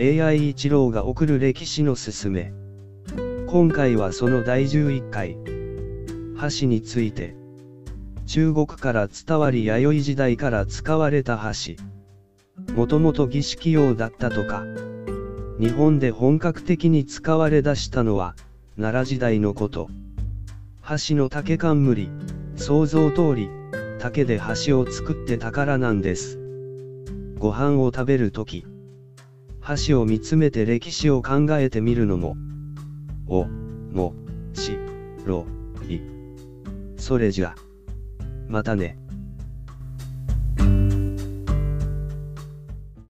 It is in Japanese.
AI 一郎が送る歴史のすすめ。今回はその第11回。箸について。中国から伝わり弥生時代から使われた箸。もともと儀式用だったとか。日本で本格的に使われ出したのは、奈良時代のこと。箸の竹冠、想像通り、竹で箸を作って宝なんです。ご飯を食べるとき、箸を見つめて歴史を考えてみるのも、お、も、し、ろ、い。それじゃ。またね。